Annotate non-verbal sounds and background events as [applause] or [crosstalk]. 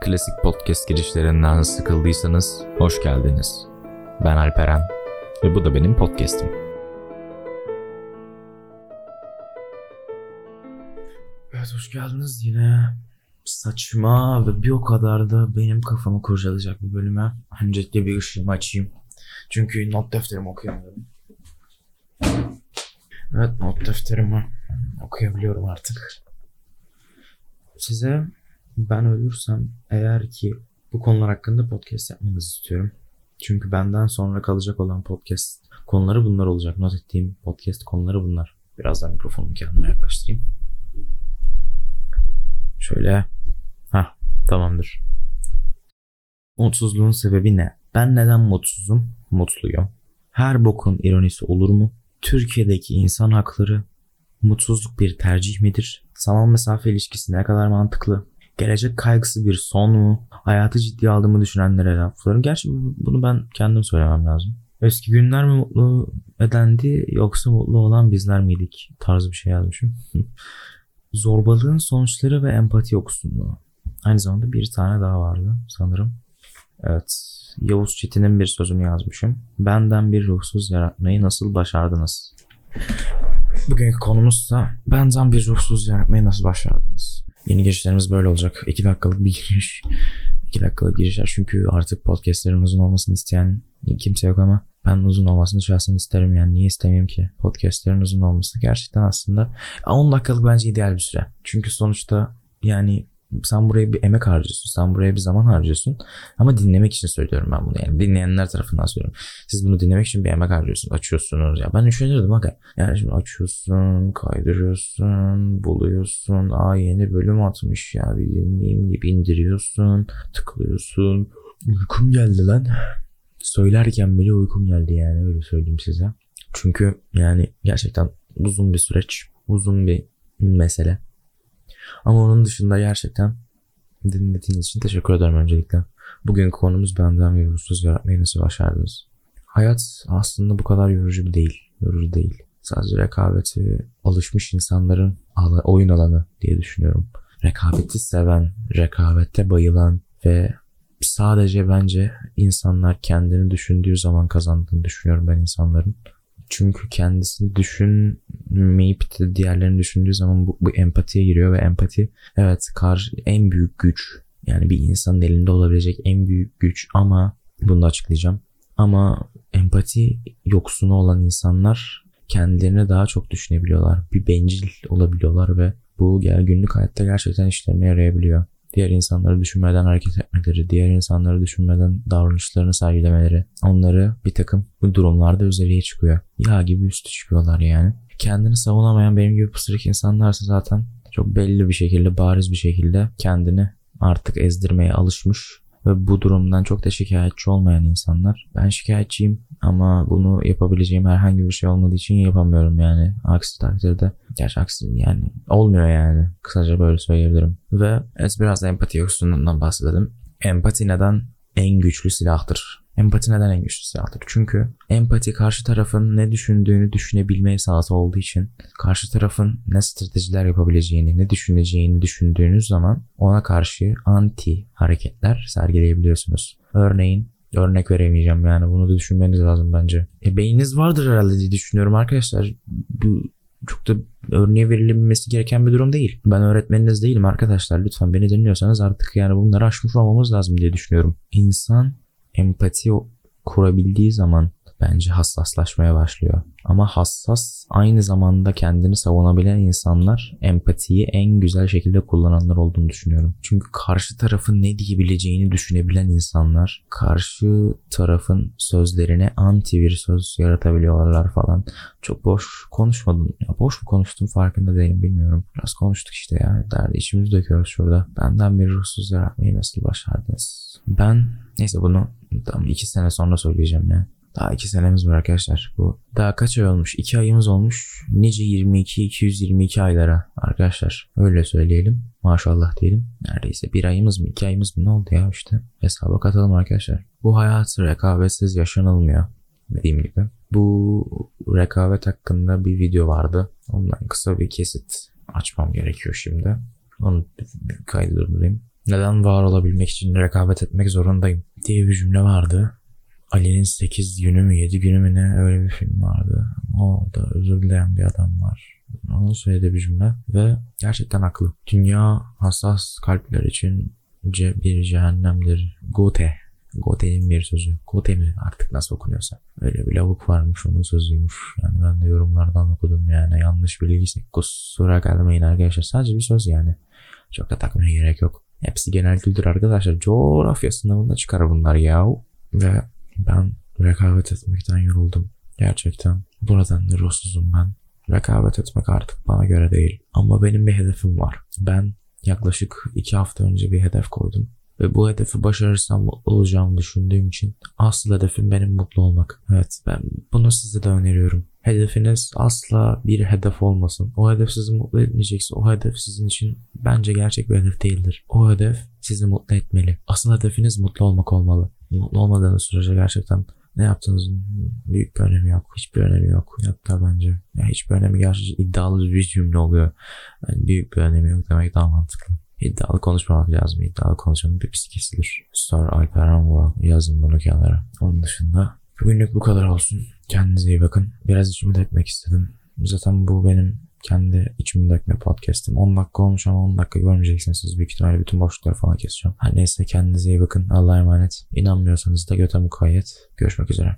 Klasik podcast girişlerinden sıkıldıysanız hoş geldiniz. Ben Alperen ve bu da benim podcast'im. Evet hoş geldiniz yine saçma ve bir o kadar da benim kafamı kurcalayacak bir bölüme. Öncelikle bir ışığımı açayım. Çünkü not defterimi okuyamıyorum. Evet not defterimi okuyabiliyorum artık. Size ben ölürsem eğer ki bu konular hakkında podcast yapmanızı istiyorum. Çünkü benden sonra kalacak olan podcast konuları bunlar olacak. Not ettiğim podcast konuları bunlar. Birazdan mikrofonumu kendime yaklaştırayım. Şöyle. Ha tamamdır. Mutsuzluğun sebebi ne? Ben neden mutsuzum? Mutluyum. Her bokun ironisi olur mu? Türkiye'deki insan hakları mutsuzluk bir tercih midir? Zaman mesafe ilişkisi ne kadar mantıklı? Gelecek kaygısı bir son mu? Hayatı ciddiye aldığımı düşünenlere laflarım. Gerçi bunu ben kendim söylemem lazım. Eski günler mi mutlu edendi yoksa mutlu olan bizler miydik? Tarzı bir şey yazmışım. [laughs] Zorbalığın sonuçları ve empati yoksunluğu. Aynı zamanda bir tane daha vardı sanırım. Evet. Yavuz Çetin'in bir sözünü yazmışım. Benden bir ruhsuz yaratmayı nasıl başardınız? Bugünkü konumuzsa benden bir ruhsuz yaratmayı nasıl başardınız? Yeni girişlerimiz böyle olacak. 2 dakikalık bir giriş. 2 dakikalık girişler çünkü artık podcastlerin uzun olmasını isteyen kimse yok ama ben uzun olmasını şahsen isterim yani niye istemeyeyim ki podcastlerin uzun olması gerçekten aslında 10 dakikalık bence ideal bir süre çünkü sonuçta yani sen buraya bir emek harcıyorsun. Sen buraya bir zaman harcıyorsun. Ama dinlemek için söylüyorum ben bunu. Yani dinleyenler tarafından söylüyorum. Siz bunu dinlemek için bir emek harcıyorsunuz. Açıyorsunuz. Ya ben üşenirdim aga. Yani şimdi açıyorsun, kaydırıyorsun, buluyorsun. Aa yeni bölüm atmış ya bir dinleyeyim gibi indiriyorsun. Tıklıyorsun. Uykum geldi lan. Söylerken bile uykum geldi yani öyle söyleyeyim size. Çünkü yani gerçekten uzun bir süreç. Uzun bir mesele. Ama onun dışında gerçekten dinlediğiniz için teşekkür ederim öncelikle. Bugün konumuz benden bir ruhsuz yaratmayı nasıl başardınız? Hayat aslında bu kadar yorucu değil. Yorucu değil. Sadece rekabeti alışmış insanların oyun alanı diye düşünüyorum. Rekabeti seven, rekabette bayılan ve sadece bence insanlar kendini düşündüğü zaman kazandığını düşünüyorum ben insanların. Çünkü kendisini düşünmeyip de diğerlerini düşündüğü zaman bu, bu empatiye giriyor ve empati evet karşı en büyük güç. Yani bir insanın elinde olabilecek en büyük güç ama bunu da açıklayacağım. Ama empati yoksunu olan insanlar kendilerini daha çok düşünebiliyorlar. Bir bencil olabiliyorlar ve bu günlük hayatta gerçekten işlerine yarayabiliyor diğer insanları düşünmeden hareket etmeleri, diğer insanları düşünmeden davranışlarını sergilemeleri onları bir takım bu durumlarda üzeriye çıkıyor. Yağ gibi üstü çıkıyorlar yani. Kendini savunamayan benim gibi pısırık insanlarsa zaten çok belli bir şekilde, bariz bir şekilde kendini artık ezdirmeye alışmış ve bu durumdan çok da şikayetçi olmayan insanlar. Ben şikayetçiyim ama bunu yapabileceğim herhangi bir şey olmadığı için yapamıyorum yani. Aksi takdirde gerçi aksi yani olmuyor yani. Kısaca böyle söyleyebilirim. Ve biraz da empati yoksunluğundan bahsedelim. Empati neden en güçlü silahtır? Empati neden en güçlü silahtır? Çünkü empati karşı tarafın ne düşündüğünü düşünebilme esası olduğu için karşı tarafın ne stratejiler yapabileceğini, ne düşüneceğini düşündüğünüz zaman ona karşı anti hareketler sergileyebiliyorsunuz. Örneğin örnek veremeyeceğim yani bunu da düşünmeniz lazım bence. E, beyniniz vardır herhalde diye düşünüyorum arkadaşlar. Bu çok da örneğe verilmesi gereken bir durum değil. Ben öğretmeniniz değilim arkadaşlar. Lütfen beni dinliyorsanız artık yani bunları aşmış olmamız lazım diye düşünüyorum. İnsan empati kurabildiği zaman bence hassaslaşmaya başlıyor. Ama hassas aynı zamanda kendini savunabilen insanlar empatiyi en güzel şekilde kullananlar olduğunu düşünüyorum. Çünkü karşı tarafın ne diyebileceğini düşünebilen insanlar karşı tarafın sözlerine anti bir söz yaratabiliyorlar falan. Çok boş konuşmadım. Ya boş mu konuştum farkında değilim bilmiyorum. Biraz konuştuk işte ya. Derdi içimizi döküyoruz şurada. Benden bir ruhsuz yaratmayı nasıl başardınız? Ben neyse bunu tam iki sene sonra söyleyeceğim ya. Daha iki senemiz var arkadaşlar. Bu daha kaç ay olmuş? İki ayımız olmuş. Nice 22 222 aylara arkadaşlar. Öyle söyleyelim. Maşallah diyelim. Neredeyse bir ayımız mı iki ayımız mı ne oldu ya işte. Hesaba katalım arkadaşlar. Bu hayat rekabetsiz yaşanılmıyor. Dediğim gibi. Bu rekabet hakkında bir video vardı. Ondan kısa bir kesit açmam gerekiyor şimdi. Onu kaydı. Neden var olabilmek için rekabet etmek zorundayım diye bir cümle vardı. Ali'nin 8 günü mü 7 günü mü ne öyle bir film vardı. Orada özür dileyen bir adam var. Onun söylediği bir cümle ve gerçekten haklı. Dünya hassas kalpler için ce- bir cehennemdir. Goethe. Goethe'nin bir sözü. Goethe mi artık nasıl okunuyorsa. Öyle bir lavuk varmış onun sözüymüş. Yani ben de yorumlardan okudum yani. Yanlış bilgiyse kusura gelmeyin arkadaşlar. Sadece bir söz yani. Çok da takmaya gerek yok. Hepsi genel kültür arkadaşlar. Coğrafya sınavında çıkar bunlar ya. Ve ben rekabet etmekten yoruldum. Gerçekten. Da ruhsuzum ben. Rekabet etmek artık bana göre değil. Ama benim bir hedefim var. Ben yaklaşık iki hafta önce bir hedef koydum. Ve bu hedefi başarırsam mutlu olacağımı düşündüğüm için asıl hedefim benim mutlu olmak. Evet ben bunu size de öneriyorum. Hedefiniz asla bir hedef olmasın. O hedef sizi mutlu etmeyecekse o hedef sizin için bence gerçek bir hedef değildir. O hedef sizi mutlu etmeli. Asıl hedefiniz mutlu olmak olmalı. Mutlu olmadığınız sürece gerçekten ne yaptığınızın büyük bir önemi yok. Hiçbir önemi yok. Hatta bence ya hiçbir önemi gerçekten iddialı bir cümle oluyor. Yani büyük bir önemi yok demek daha mantıklı. İddialı konuşmamak lazım. İddialı konuşanın bir psikisidir. Star Alperen Vural. Yazın bunu kenara. Onun dışında bugünlük bu kadar olsun. Kendinize iyi bakın. Biraz içimi dökmek istedim. Zaten bu benim kendi içimi dökme podcast'im. 10 dakika olmuş ama 10 dakika görmeyeceksiniz. Siz büyük ihtimalle bütün boşlukları falan keseceğim. Her neyse kendinize iyi bakın. Allah'a emanet. İnanmıyorsanız da göte mukayyet. Görüşmek üzere.